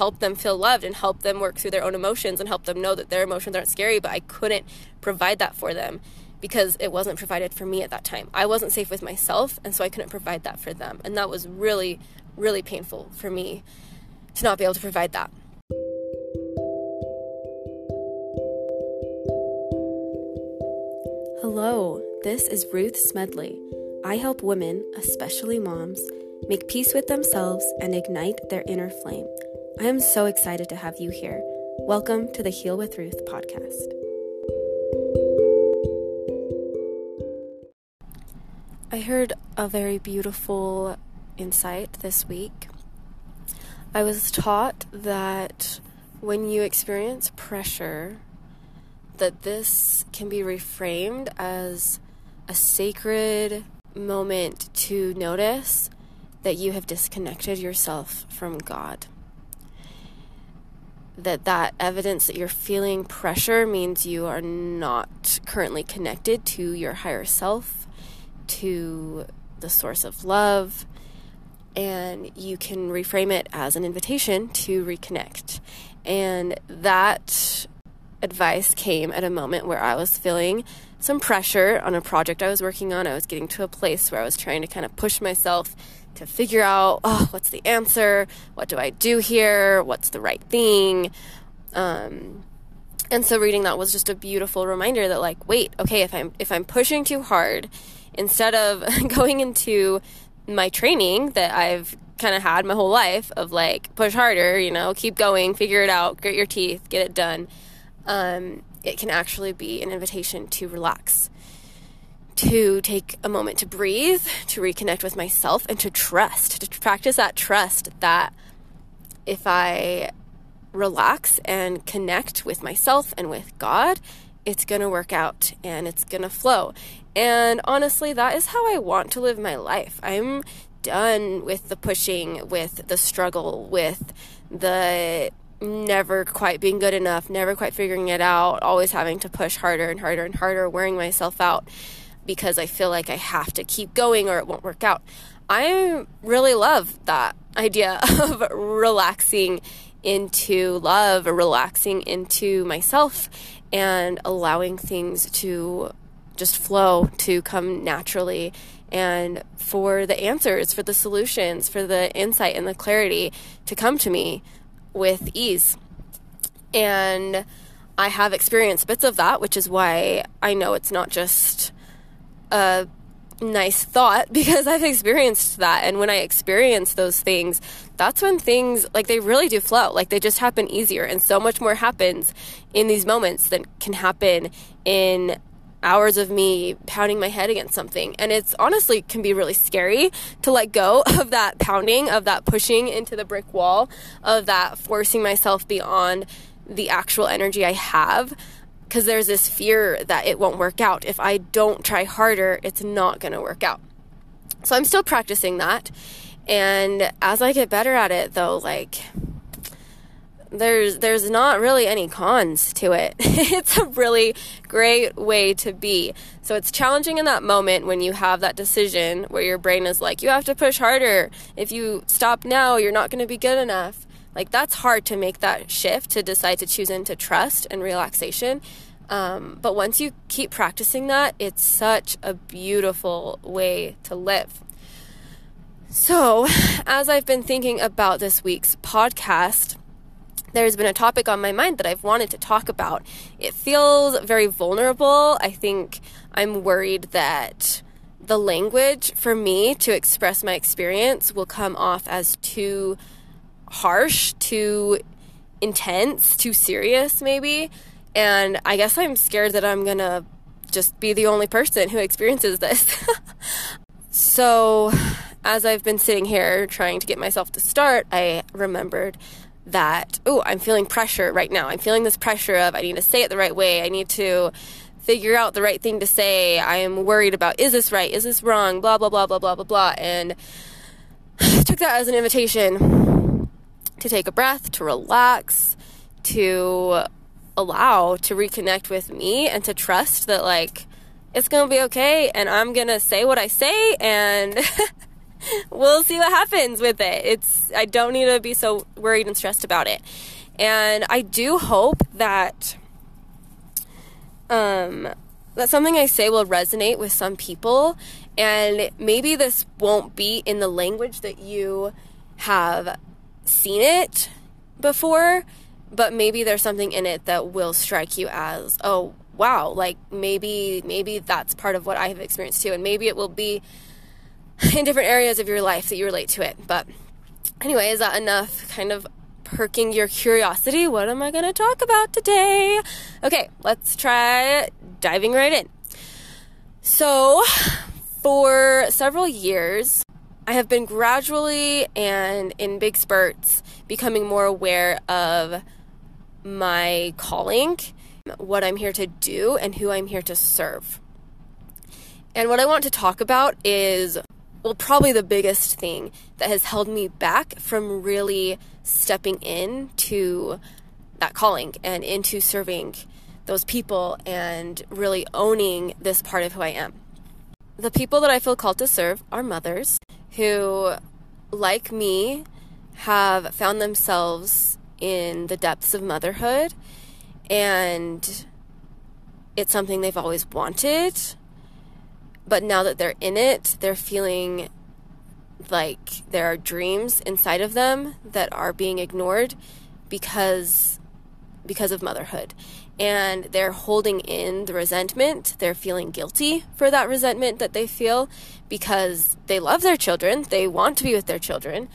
help them feel loved and help them work through their own emotions and help them know that their emotions aren't scary, but I couldn't provide that for them because it wasn't provided for me at that time. I wasn't safe with myself, and so I couldn't provide that for them. And that was really, really painful for me to not be able to provide that. Hello, this is Ruth Smedley. I help women, especially moms, make peace with themselves and ignite their inner flame. I am so excited to have you here. Welcome to the Heal with Ruth podcast. I heard a very beautiful insight this week. I was taught that when you experience pressure, that this can be reframed as a sacred moment to notice that you have disconnected yourself from God. That that evidence that you're feeling pressure means you are not currently connected to your higher self, to the source of love, and you can reframe it as an invitation to reconnect. And that advice came at a moment where I was feeling some pressure on a project I was working on. I was getting to a place where I was trying to kind of push myself to figure out, oh, what's the answer? What do I do here? What's the right thing? Um, and so reading that was just a beautiful reminder that like, wait, okay, if I'm if I'm pushing too hard, instead of going into my training that I've kind of had my whole life of like push harder, you know, keep going, figure it out, grit your teeth, get it done um, it can actually be an invitation to relax, to take a moment to breathe, to reconnect with myself, and to trust, to practice that trust that if I relax and connect with myself and with God, it's going to work out and it's going to flow. And honestly, that is how I want to live my life. I'm done with the pushing, with the struggle, with the never quite being good enough, never quite figuring it out, always having to push harder and harder and harder, wearing myself out because I feel like I have to keep going or it won't work out. I really love that idea of relaxing into love, or relaxing into myself, and allowing things to just flow, to come naturally, and for the answers, for the solutions, for the insight and the clarity to come to me with ease. And I have experienced bits of that, which is why I know it's not just a nice thought because I've experienced that. And when I experience those things, that's when things like they really do flow. Like they just happen easier. And so much more happens in these moments than can happen in hours of me pounding my head against something. And it's honestly can be really scary to let go of that pounding, of that pushing into the brick wall, of that forcing myself beyond the actual energy I have. Because there's this fear that it won't work out. If I don't try harder, it's not going to work out. So I'm still practicing that. And as I get better at it, though, like, there's there's not really any cons to it. it's a really great way to be. So it's challenging in that moment when you have that decision where your brain is like, you have to push harder. If you stop now, you're not going to be good enough. Like that's hard to make that shift to decide to choose into trust and relaxation. Um, but once you keep practicing that, it's such a beautiful way to live. So, as I've been thinking about this week's podcast, there's been a topic on my mind that I've wanted to talk about. It feels very vulnerable. I think I'm worried that the language for me to express my experience will come off as too harsh, too intense, too serious, maybe. And I guess I'm scared that I'm gonna just be the only person who experiences this. so, as I've been sitting here trying to get myself to start, I remembered that, oh, I'm feeling pressure right now. I'm feeling this pressure of I need to say it the right way. I need to figure out the right thing to say. I am worried about is this right? Is this wrong? Blah, blah, blah, blah, blah, blah, blah. And I took that as an invitation to take a breath, to relax, to allow, to reconnect with me, and to trust that, like, it's going to be okay and I'm going to say what I say and we'll see what happens with it. It's I don't need to be so worried and stressed about it. And I do hope that um that something I say will resonate with some people and maybe this won't be in the language that you have seen it before, but maybe there's something in it that will strike you as, oh, wow, like maybe maybe that's part of what I have experienced too and maybe it will be in different areas of your life that you relate to it. But anyway, is that enough kind of perking your curiosity? What am I going to talk about today? Okay, let's try diving right in. So, for several years, I have been gradually and in big spurts becoming more aware of my calling, what I'm here to do, and who I'm here to serve. And what I want to talk about is, well, probably the biggest thing that has held me back from really stepping in to that calling and into serving those people and really owning this part of who I am. The people that I feel called to serve are mothers who, like me, have found themselves in the depths of motherhood and it's something they've always wanted. But now that they're in it, they're feeling like there are dreams inside of them that are being ignored because because of motherhood. And they're holding in the resentment. They're feeling guilty for that resentment that they feel because they love their children. They want to be with their children.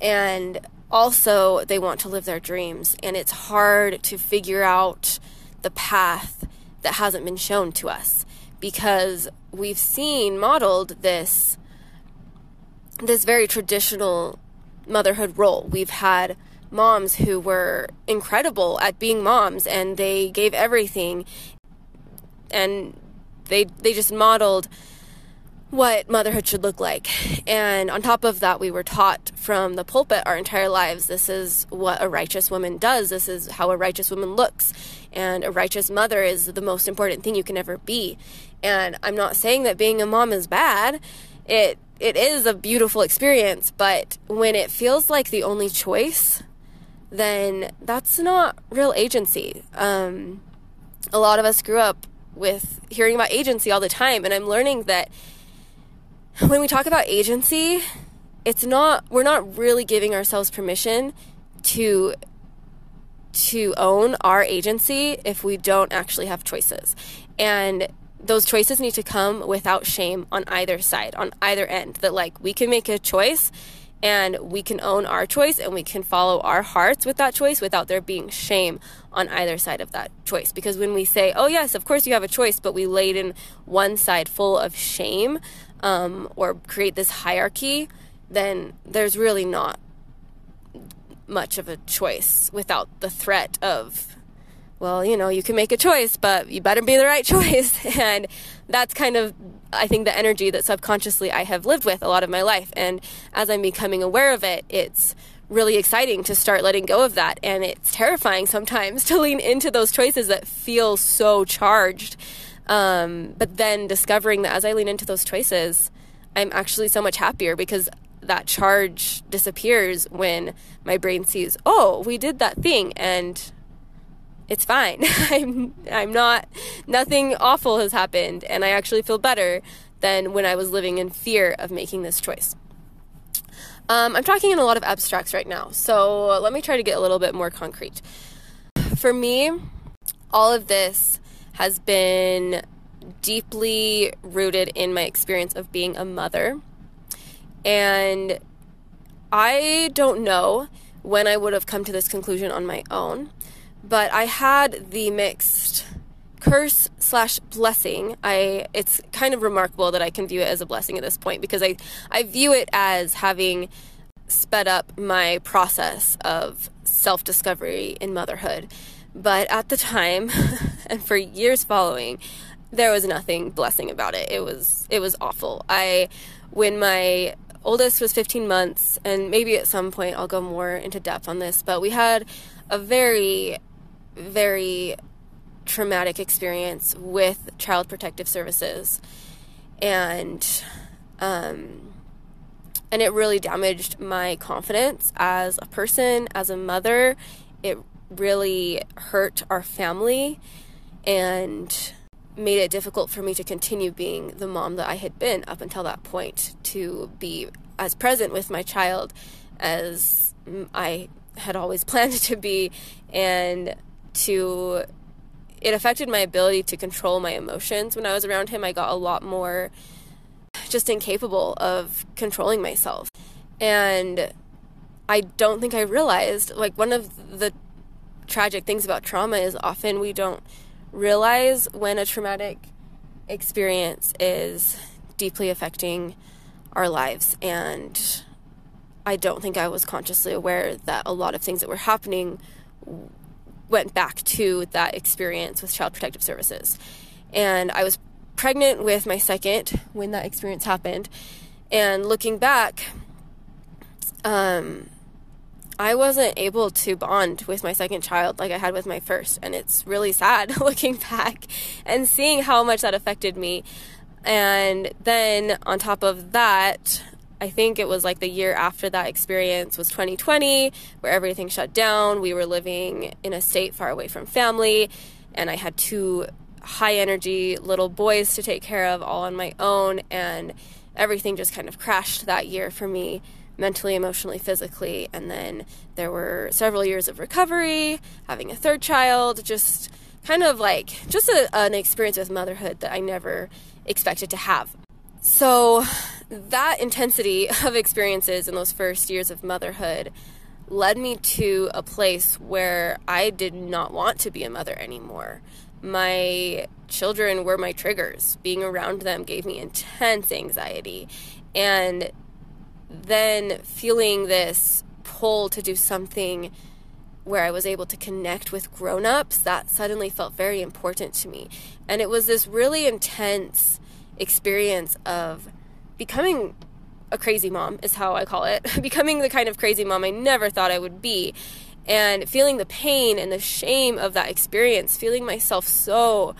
And also they want to live their dreams. And it's hard to figure out the path that hasn't been shown to us because we've seen modeled this this very traditional motherhood role. We've had moms who were incredible at being moms and they gave everything and they they just modeled what motherhood should look like. And on top of that, we were taught from the pulpit our entire lives this is what a righteous woman does, this is how a righteous woman looks. And a righteous mother is the most important thing you can ever be. And I'm not saying that being a mom is bad. It it is a beautiful experience, but when it feels like the only choice, then that's not real agency. Um, a lot of us grew up with hearing about agency all the time, and I'm learning that when we talk about agency, it's not we're not really giving ourselves permission to to own our agency if we don't actually have choices. And those choices need to come without shame on either side, on either end. That, like, we can make a choice and we can own our choice and we can follow our hearts with that choice without there being shame on either side of that choice. Because when we say, oh, yes, of course you have a choice, but we laid in one side full of shame um, or create this hierarchy, then there's really not much of a choice without the threat of well, you know, you can make a choice, but you better be the right choice. And that's kind of, I think, the energy that subconsciously I have lived with a lot of my life. And as I'm becoming aware of it, it's really exciting to start letting go of that. And it's terrifying sometimes to lean into those choices that feel so charged. Um, but then discovering that as I lean into those choices, I'm actually so much happier because that charge disappears when my brain sees, oh, we did that thing. And it's fine. I'm I'm not nothing awful has happened and I actually feel better than when I was living in fear of making this choice. Um, I'm talking in a lot of abstracts right now, so let me try to get a little bit more concrete. For me, all of this has been deeply rooted in my experience of being a mother. And I don't know when I would have come to this conclusion on my own. But I had the mixed curse slash blessing. I it's kind of remarkable that I can view it as a blessing at this point because I I view it as having sped up my process of self discovery in motherhood. But at the time, and for years following, there was nothing blessing about it. It was it was awful. I when my oldest was 15 months and maybe at some point I'll go more into depth on this, but we had a very very traumatic experience with Child Protective Services. And um, and it really damaged my confidence as a person, as a mother. It really hurt our family and made it difficult for me to continue being the mom that I had been up until that point, to be as present with my child as I had always planned to be, and to it affected my ability to control my emotions when I was around him. I got a lot more just incapable of controlling myself. And I don't think I realized, like, one of the tragic things about trauma is often we don't realize when a traumatic experience is deeply affecting our lives. And I don't think I was consciously aware that a lot of things that were happening went back to that experience with Child Protective Services. And I was pregnant with my second when that experience happened. And looking back, um, I wasn't able to bond with my second child like I had with my first. And it's really sad looking back and seeing how much that affected me. And then on top of that, I think it was like the year after that experience was 2020, where everything shut down. We were living in a state far away from family, and I had two high energy little boys to take care of all on my own. And everything just kind of crashed that year for me mentally, emotionally, physically. And then there were several years of recovery, having a third child, just kind of like just a, an experience with motherhood that I never expected to have. So, that intensity of experiences in those first years of motherhood led me to a place where I did not want to be a mother anymore. My children were my triggers. Being around them gave me intense anxiety. And then feeling this pull to do something where I was able to connect with grown-ups, that suddenly felt very important to me. And it was this really intense experience of becoming a crazy mom is how I call it. becoming the kind of crazy mom I never thought I would be. And feeling the pain and the shame of that experience, feeling myself so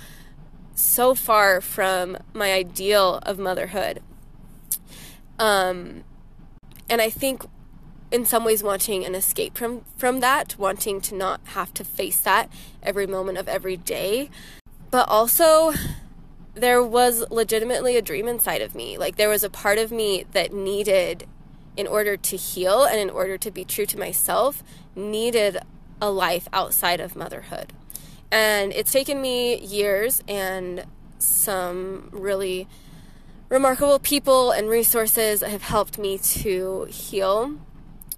so far from my ideal of motherhood. Um and I think in some ways wanting an escape from from that, wanting to not have to face that every moment of every day, but also there was legitimately a dream inside of me. Like there was a part of me that needed in order to heal and in order to be true to myself, needed a life outside of motherhood. And it's taken me years and some really remarkable people and resources have helped me to heal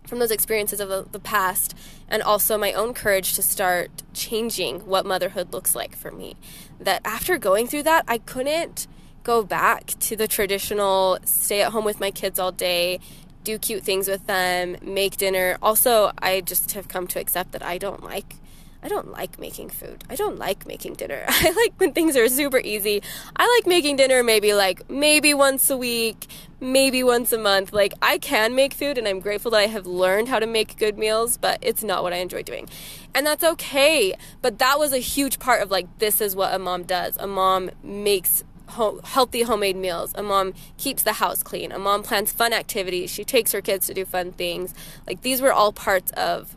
from those experiences of the, the, past and also my own courage to start changing what motherhood looks like for me. That after going through that, I couldn't go back to the traditional stay at home with my kids all day, do cute things with them, make dinner. Also, I just have come to accept that I don't like I don't like making food. I don't like making dinner. I like when things are super easy. I like making dinner maybe like maybe once a week, maybe once a month. Like I can make food and I'm grateful that I have learned how to make good meals, but it's not what I enjoy doing. And that's okay. But that was a huge part of like this is what a mom does. A mom makes Home, healthy homemade meals. A mom keeps the house clean. A mom plans fun activities. She takes her kids to do fun things. Like these were all parts of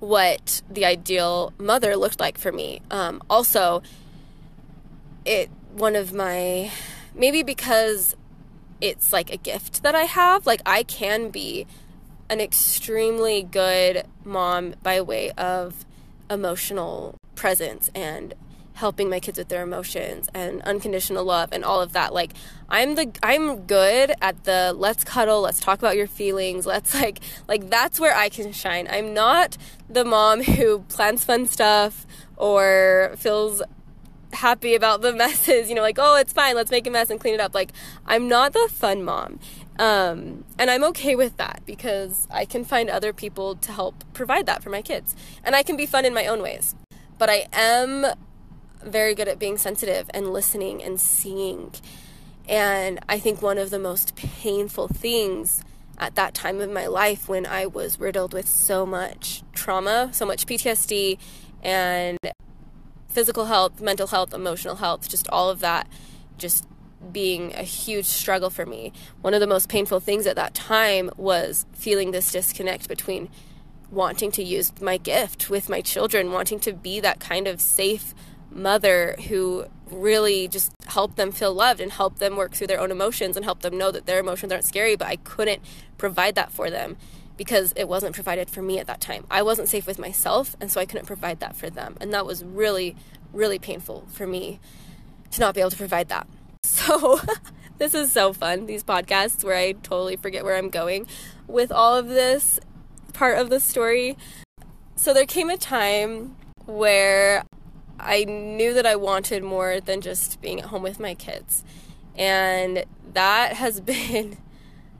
what the ideal mother looked like for me. Um, also, it one of my maybe because it's like a gift that I have, like I can be an extremely good mom by way of emotional presence and helping my kids with their emotions and unconditional love and all of that. Like i'm the i'm good at the let's cuddle let's talk about your feelings let's like like that's where i can shine. I'm not the mom who plans fun stuff or feels happy about the messes you know like oh it's fine let's make a mess and clean it up. Like i'm not the fun mom. Um, and i'm okay with that because i can find other people to help provide that for my kids. And i can be fun in my own ways. But i am very good at being sensitive and listening and seeing. And I think one of the most painful things at that time of my life when I was riddled with so much trauma, so much PTSD, and physical health, mental health, emotional health, just all of that just being a huge struggle for me. One of the most painful things at that time was feeling this disconnect between wanting to use my gift with my children, wanting to be that kind of safe mother who really just helped them feel loved and helped them work through their own emotions and help them know that their emotions aren't scary, but I couldn't provide that for them because it wasn't provided for me at that time. I wasn't safe with myself, and so I couldn't provide that for them. And that was really, really painful for me to not be able to provide that. So, this is so fun, these podcasts where I totally forget where I'm going with all of this part of the story. So, there came a time where I knew that I wanted more than just being at home with my kids. And that has been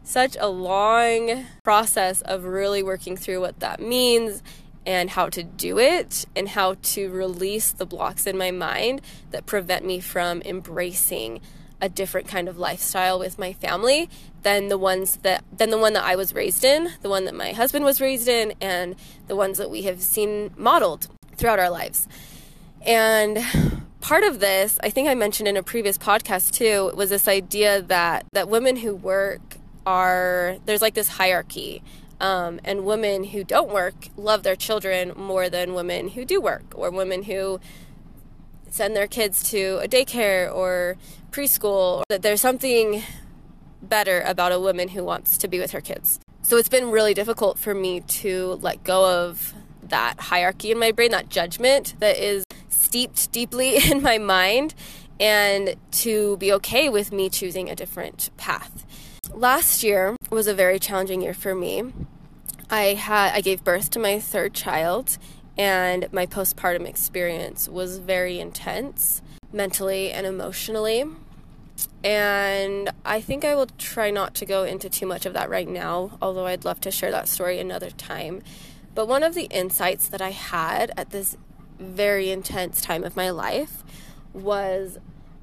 such a long process of really working through what that means and how to do it and how to release the blocks in my mind that prevent me from embracing a different kind of lifestyle with my family than the ones that than the one that I was raised in, the one that my husband was raised in and the ones that we have seen modeled throughout our lives. And part of this, I think I mentioned in a previous podcast too, was this idea that that women who work are there's like this hierarchy. Um, and women who don't work love their children more than women who do work, or women who send their kids to a daycare or preschool. That there's something better about a woman who wants to be with her kids. So it's been really difficult for me to let go of that hierarchy in my brain, that judgment that is steeped deeply in my mind, and to be okay with me choosing a different path. Last year was a very challenging year for me. I had I gave birth to my third child and my postpartum experience was very intense mentally and emotionally. And I think I will try not to go into too much of that right now, although I'd love to share that story another time. But one of the insights that I had at this very intense time of my life was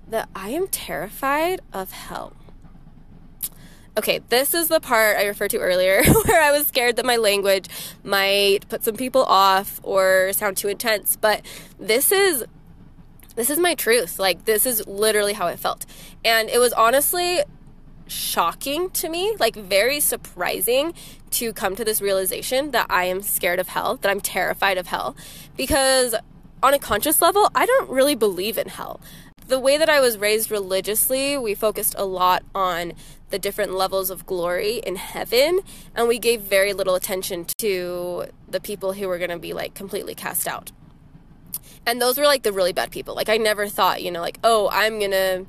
that I am terrified of hell. Okay, this is the part I referred to earlier where I was scared that my language might put some people off or sound too intense, but this is this is my truth. Like this is literally how it felt. And it was honestly shocking to me, like very surprising to come to this realization that I am scared of hell, that I'm terrified of hell, because on a conscious level, I don't really believe in hell. The way that I was raised religiously, we focused a lot on the different levels of glory in heaven, and we gave very little attention to the people who were going to be like completely cast out. And those were like the really bad people. Like, I never thought, you know, like, oh, I'm going to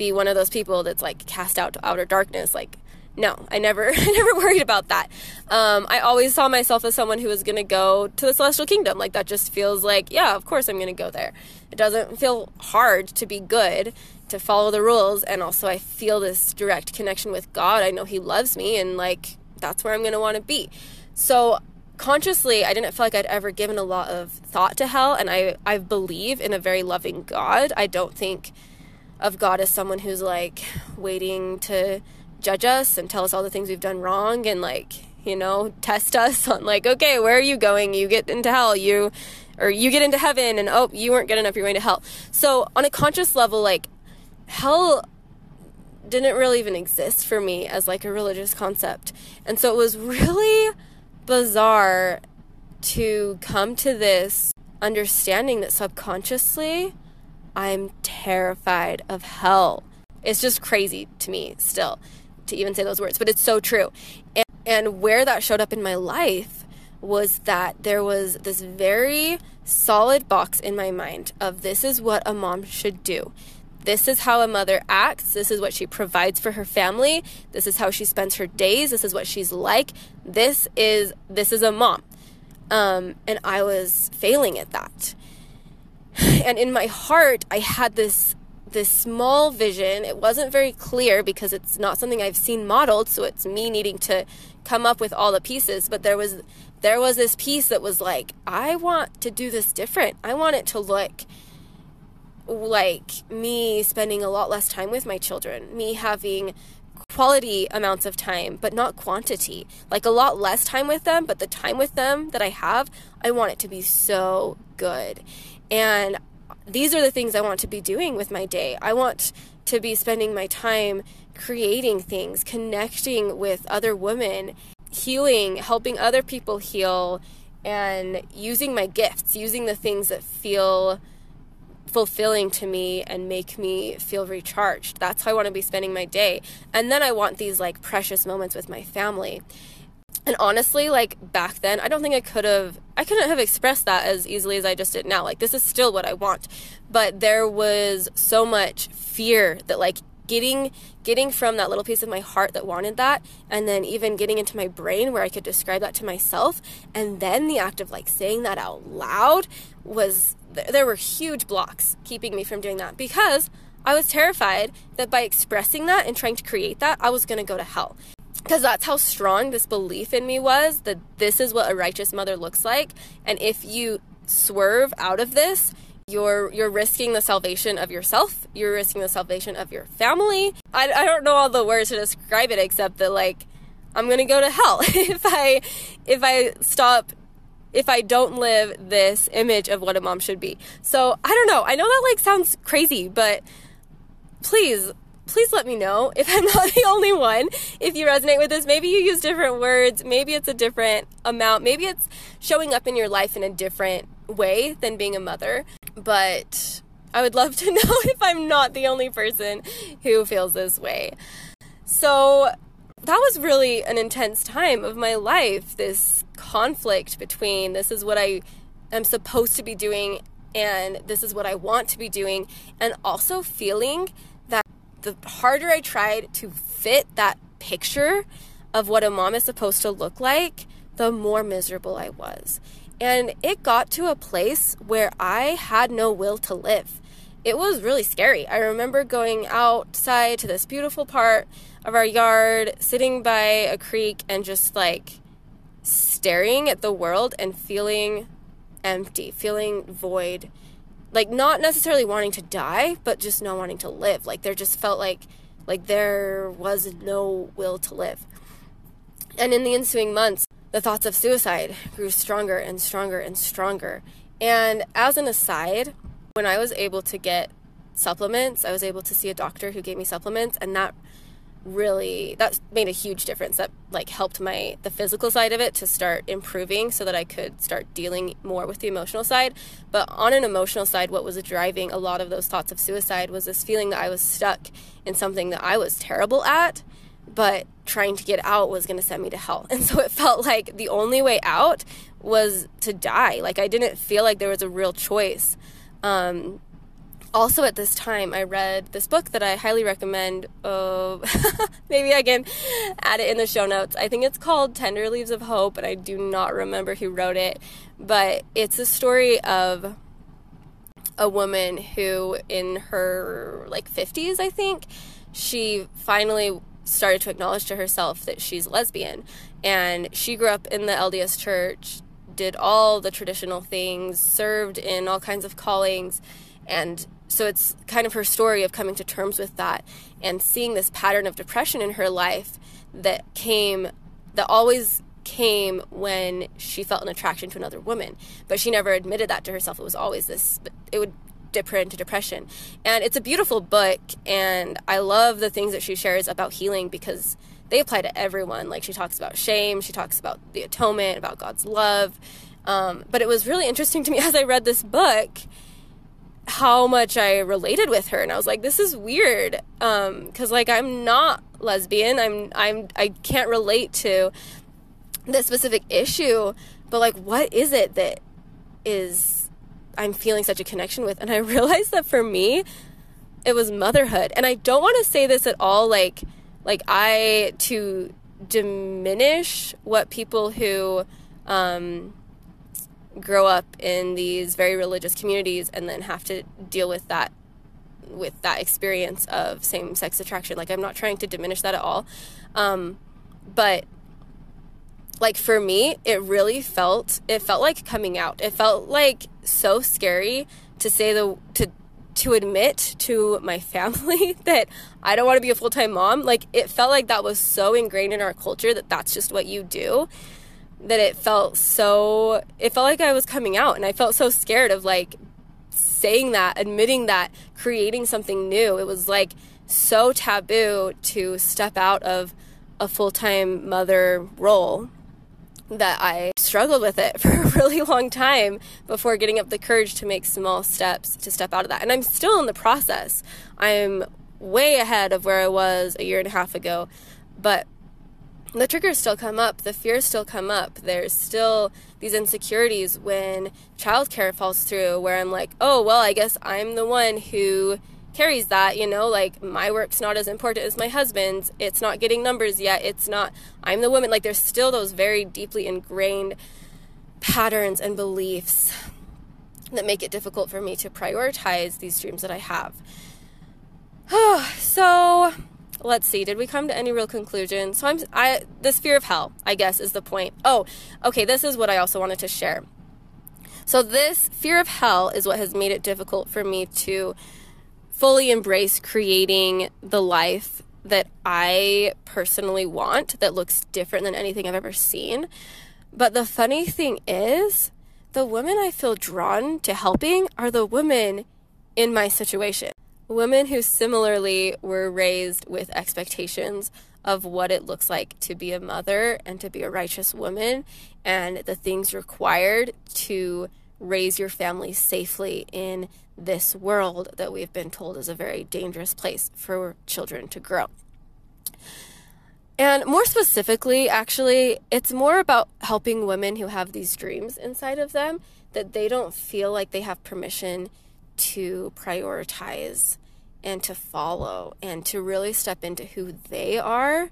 be one of those people that's like cast out to outer darkness. Like, no, I never, I never worried about that. Um, I always saw myself as someone who was going to go to the celestial kingdom. Like that just feels like, yeah, of course I'm going to go there. It doesn't feel hard to be good, to follow the rules, and also I feel this direct connection with God. I know He loves me, and like that's where I'm going to want to be. So consciously, I didn't feel like I'd ever given a lot of thought to hell, and I I believe in a very loving God. I don't think of God as someone who's like waiting to judge us and tell us all the things we've done wrong and like you know test us on like okay where are you going? You get into hell. You or you get into heaven and oh you weren't good enough. You're going to hell. So on a conscious level like hell didn't really even exist for me as like a religious concept. And so it was really bizarre to come to this understanding that subconsciously i'm terrified of hell it's just crazy to me still to even say those words, but it's so true. And, and where that showed up in my life was that there was this very solid box in my mind of this is what a mom should do. This is how a mother acts. This is what she provides for her family. This is how she spends her days. This is what she's like. This is this is a mom. Um, and I was failing at that. And in my heart, I had this this small vision. It wasn't very clear because it's not something I've seen modeled, so it's me needing to come up with all the pieces, but there was there was this piece that was like, I want to do this different. I want it to look like me spending a lot less time with my children, me having quality amounts of time, but not quantity. Like a lot less time with them, but the time with them that I have, I want it to be so good. And these are the things I want to be doing with my day. I want to be spending my time creating things, connecting with other women, healing, helping other people heal, and using my gifts, using the things that feel fulfilling to me and make me feel recharged. That's how I want to be spending my day. And then I want these like precious moments with my family. And honestly, like back then, I don't think I could have, I couldn't have expressed that as easily as I just did now. Like, this is still what I want. But there was so much fear that, like, getting getting from that little piece of my heart that wanted that and then even getting into my brain where I could describe that to myself and then the act of like saying that out loud was there were huge blocks keeping me from doing that because I was terrified that by expressing that and trying to create that I was going to go to hell because that's how strong this belief in me was that this is what a righteous mother looks like. And if you swerve out of this you're you're risking the salvation of yourself. You're risking the salvation of your family. I, I don't know all the words to describe it except that like i'm gonna go to hell. If i if i stop if i don't live this image of what a mom should be. So i don't know. I know that like sounds crazy but please please let me know if I'm not the only one. If you resonate with this, maybe you use different words, maybe it's a different amount, maybe it's showing up in your life in a different way than being a mother. But I would love to know if I'm not the only person who feels this way. So that was really an intense time of my life. This conflict between this is what I am supposed to be doing and this is what I want to be doing, and also feeling the harder I tried to fit that picture of what a mom is supposed to look like, the more miserable I was. And it got to a place where I had no will to live. It was really scary. I remember going outside to this beautiful part of our yard, sitting by a creek, and just like staring at the world and feeling empty, feeling void. Like not necessarily wanting to die, but just not wanting to live. Like there just felt like like there was no will to live. And in the ensuing months, the thoughts of suicide grew stronger and stronger and stronger. And as an aside, when I was able to get supplements, I was able to see a doctor who gave me supplements and that really that made a huge difference that like helped my the physical side of it to start improving so that I could start dealing more with the emotional side but on an emotional side what was driving a lot of those thoughts of suicide was this feeling that I was stuck in something that I was terrible at but trying to get out was going to send me to hell. And so it felt like the only way out was to die. Like I didn't feel like there was a real choice. Um, also, at this time, I read this book that I highly recommend. Uh, maybe I can add it in the show notes. I think it's called Tender Leaves of Hope, and I do not remember who wrote it. But it's a story of a woman who, in her like 50s, I think, she finally started to acknowledge to herself that she's lesbian. And she grew up in the LDS church, did all the traditional things, served in all kinds of callings. And so it's kind of her story of coming to terms with that and seeing this pattern of depression in her life that came, that always came when she felt an attraction to another woman. But she never admitted that to herself. It was always this, it would dip her into depression. And it's a beautiful book, and I love the things that she shares about healing because they apply to everyone. Like she talks about shame, she talks about the atonement, about God's love. Um, but it was really interesting to me as I read this book how much I related with her, and I was like, "This is weird," um, like I'm not lesbian. I'm I'm I can't relate to this specific issue, but like, what is it that is I'm feeling such a connection with. And I realized that for me, it was motherhood. And I don't want to say this at all like like I to diminish what people who um, grow up in these very religious communities and then have to deal with that with that experience of same sex attraction. Like I'm not trying to diminish that at all. Um, but like for me, it really felt it felt like coming out. It felt like so scary to say the to to admit to my family that I don't want to be a full-time mom. Like it felt like that was so ingrained in our culture that that's just what you do. That it felt so it felt like I was coming out and I felt so scared of like saying that, admitting that, creating something new. It was like so taboo to step out of a full time mother role that I struggled with it for a really long time before getting up the courage to make small steps to step out of that. And I'm still in the process. I'm way ahead of where I was a year and a half ago, but the triggers still come up, the fears still come up. There's still these insecurities when childcare falls through, where I'm like, oh, well, I guess I'm the one who carries that, you know, like my work's not as important as my husband's. It's not getting numbers yet. It's not, I'm the woman. Like there's still those very deeply ingrained patterns and beliefs that make it difficult for me to prioritize these dreams that I have. so let's see did we come to any real conclusion so i'm i this fear of hell i guess is the point oh okay this is what i also wanted to share so this fear of hell is what has made it difficult for me to fully embrace creating the life that I personally want that looks different than anything I've ever seen. But the funny thing is, the women I feel drawn to helping are the women in my situation. Women who similarly were raised with expectations of what it looks like to be a mother and to be a righteous woman and the things required to raise your family safely in this world that we've been told is a very dangerous place for children to grow. And more specifically, actually, it's more about helping women who have these dreams inside of them that they don't feel like they have permission to prioritize and to follow and to really step into who they are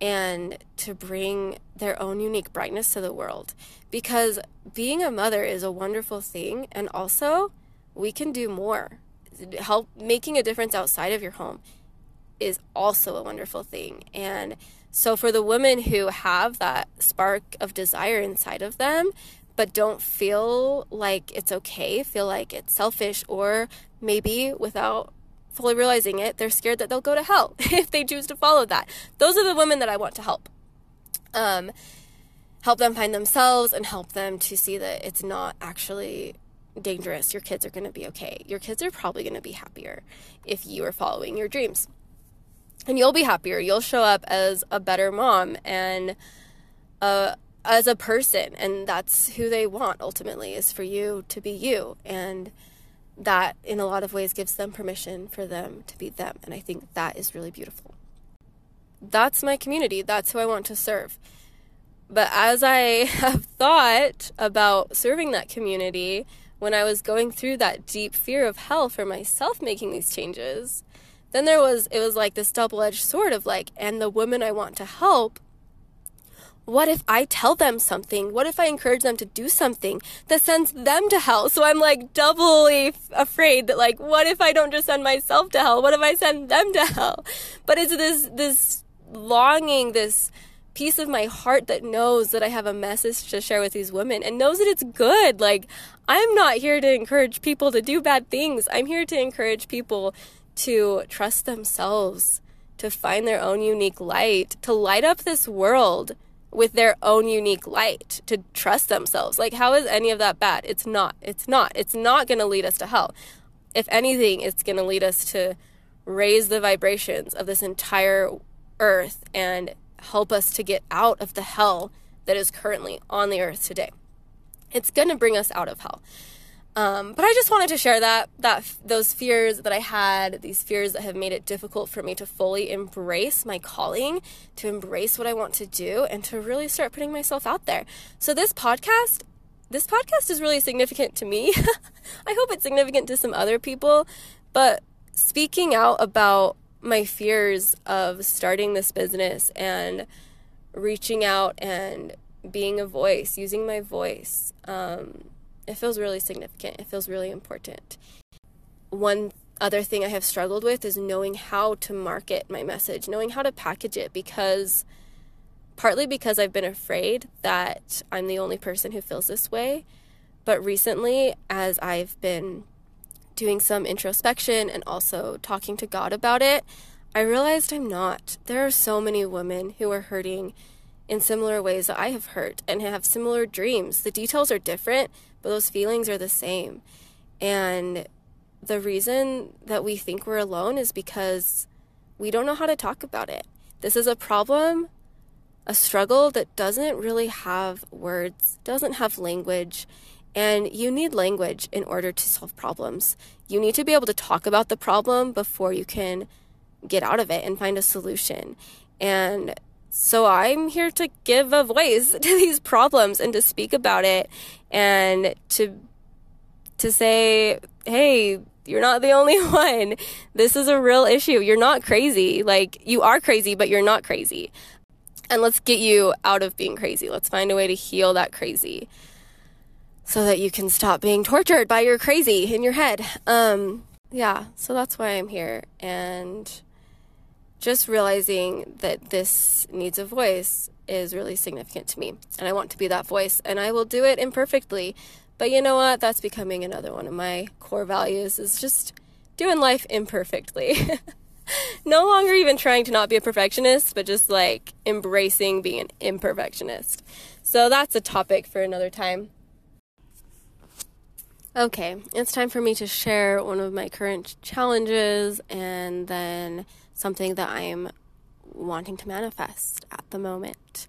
and to bring their own unique brightness to the world. Because being a mother is a wonderful thing, and also we can do more. Help making a difference outside of your home is also a wonderful thing. And so, for the women who have that spark of desire inside of them, but don't feel like it's okay, feel like it's selfish, or maybe without fully realizing it, they're scared that they'll go to hell if they choose to follow that. Those are the women that I want to help. Um, help them find themselves and help them to see that it's not actually dangerous. Your kids are going to be okay. Your kids are probably going to be happier if you are following your dreams. And you'll be happier. You'll show up as a better mom and uh, as a person. And that's who they want ultimately, is for you to be you. And that, in a lot of ways, gives them permission for them to be them. And I think that is really beautiful. That's my community. That's who I want to serve. But as I have thought about serving that community, when I was going through that deep fear of hell for myself making these changes, then there was, it was like this double edged sword of like, and the women I want to help, what if I tell them something? What if I encourage them to do something that sends them to hell? So I'm like doubly f- afraid that like, what if I don't just send myself to hell? What if I send them to hell? But it's this, this longing, this, piece of my heart that knows that I have a message to share with these women and knows that it's good. Like, I'm not here to encourage people to do bad things. I'm here to encourage people to trust themselves, to find their own unique light, to light up this world with their own unique light, to trust themselves. Like, how is any of that bad? It's not. It's not. It's not going to lead us to hell. If anything, it's going to lead us to raise the vibrations of this entire earth and help us to get out of the hell that is currently on the earth today. It's going to bring us out of hell. Um, but I just wanted to share that that those fears that I had, these fears that have made it difficult for me to fully embrace my calling, to embrace what I want to do, and to really start putting myself out there. So this podcast, this podcast is really significant to me. I hope it's significant to some other people, but speaking out about my fears of starting this business and reaching out and being a voice, using my voice, um, it feels really significant. It feels really important. One other thing I have struggled with is knowing how to market my message, knowing how to package it because partly because I've been afraid that I'm the only person who feels this way. But recently, as I've been doing some introspection and also talking to God about it, I realized I'm not. There are so many women who are hurting in similar ways that I have hurt and have similar dreams. The details are different, but those feelings are the same. And the reason that we think we're alone is because we don't know how to talk about it. This is a problem, a struggle that doesn't really have words, doesn't have language, and you need language in order to solve problems. You need to be able to talk about the problem before you can get out of it and find a solution. And so I'm here to give a voice to these problems and to speak about it and to to say, "Hey, you're not the only one. This is a real issue. You're not crazy. Like you are crazy, but you're not crazy." And let's get you out of being crazy. Let's find a way to heal that crazy so that you can stop being tortured by your crazy in your head. Um, yeah, so that's why I'm here. And just realizing that this needs a voice is really significant to me. And I want to be that voice, and I will do it imperfectly. But you know what? That's becoming another one of my core values is just doing life imperfectly. no longer even trying to not be a perfectionist, but just like embracing being an imperfectionist. So that's a topic for another time. Okay, it's time for me to share one of my current challenges and then something that I'm wanting to manifest at the moment.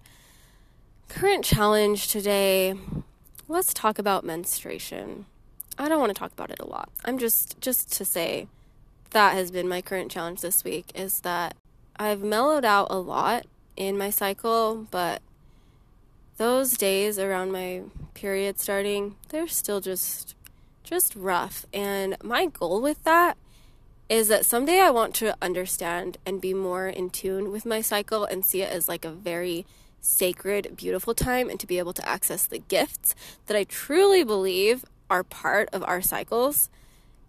Current challenge today, let's talk about menstruation. I don't want to talk about it a lot. I'm just just to say that has been my current challenge this week is that I've mellowed out a lot in my cycle, but those days around my period starting, they're still just just rough. And my goal with that is that someday I want to understand and be more in tune with my cycle and see it as like a very sacred, beautiful time and to be able to access the gifts that I truly believe are part of our cycles.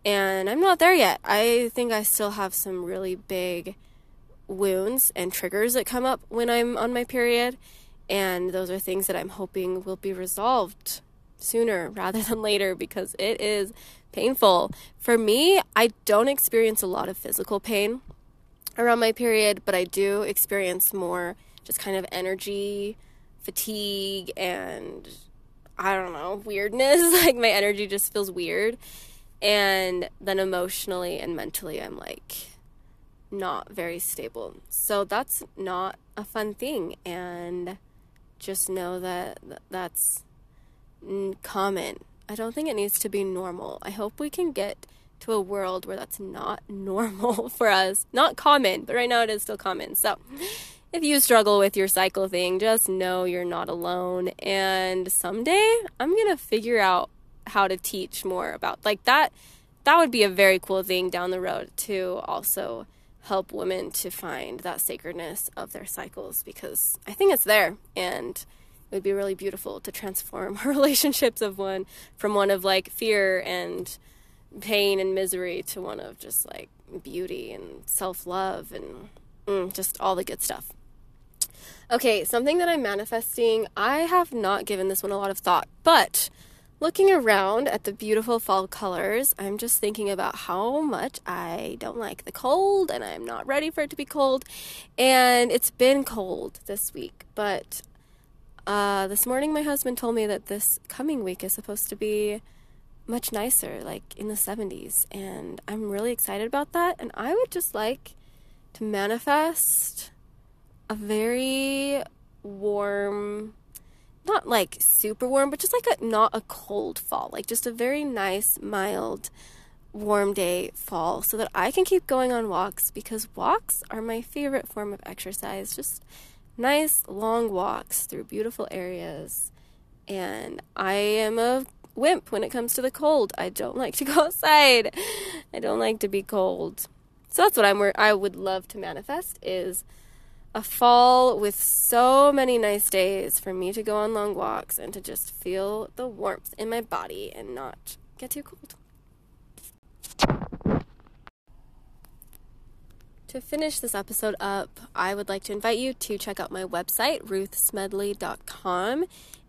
And I'm not there yet. I think I still have some really big wounds and triggers that come up when I'm on my period. And those are things that I'm hoping will be resolved sooner rather than later because it is painful. For me, I don't experience a lot of physical pain around my period, but I do experience more just kind of energy, fatigue, and I don't know, weirdness. like my energy just feels weird. And then emotionally and mentally, I'm like not very stable. So that's not a fun thing. And just know that that's Mm, common. I don't think it needs to be normal. I hope we can get to a world where that's not normal for us. Not common, but right now it is still common. So, if you struggle with your cycle thing, just know you're not alone. And someday I'm going to figure out how to teach more about like that. That would be a very cool thing down the road to also help women to find that sacredness of their cycles because I think it's there and it would be really beautiful to transform our relationships of one from one of like fear and pain and misery to one of just like beauty and self-love and mm, just all the good stuff. Okay, something that I'm manifesting, I have not given this one a lot of thought, but looking around at the beautiful fall colors, I'm just thinking about how much I don't like the cold and I'm not ready for it to be cold. And it's been cold this week, but uh, this morning, my husband told me that this coming week is supposed to be much nicer, like in the 70s. And I'm really excited about that. And I would just like to manifest a very warm, not like super warm, but just like a not a cold fall, like just a very nice, mild, warm day fall so that I can keep going on walks because walks are my favorite form of exercise. Just nice long walks through beautiful areas. And I am a wimp when it comes to the cold. I don't like to go outside. I don't like to be cold. So that's what I'm I would love to manifest is a fall with so many nice days for me to go on long walks and to just feel the warmth in my body and not get too cold. To finish this episode up, I would like to invite you to check out my website, ruthsmedley.com,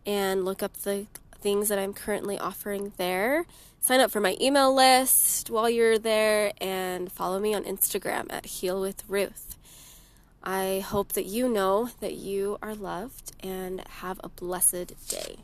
and look up the things that I'm currently offering there. Sign up for my email list while you're there and follow me on Instagram at Heal with Ruth. I hope that you know that you are loved and have a blessed day.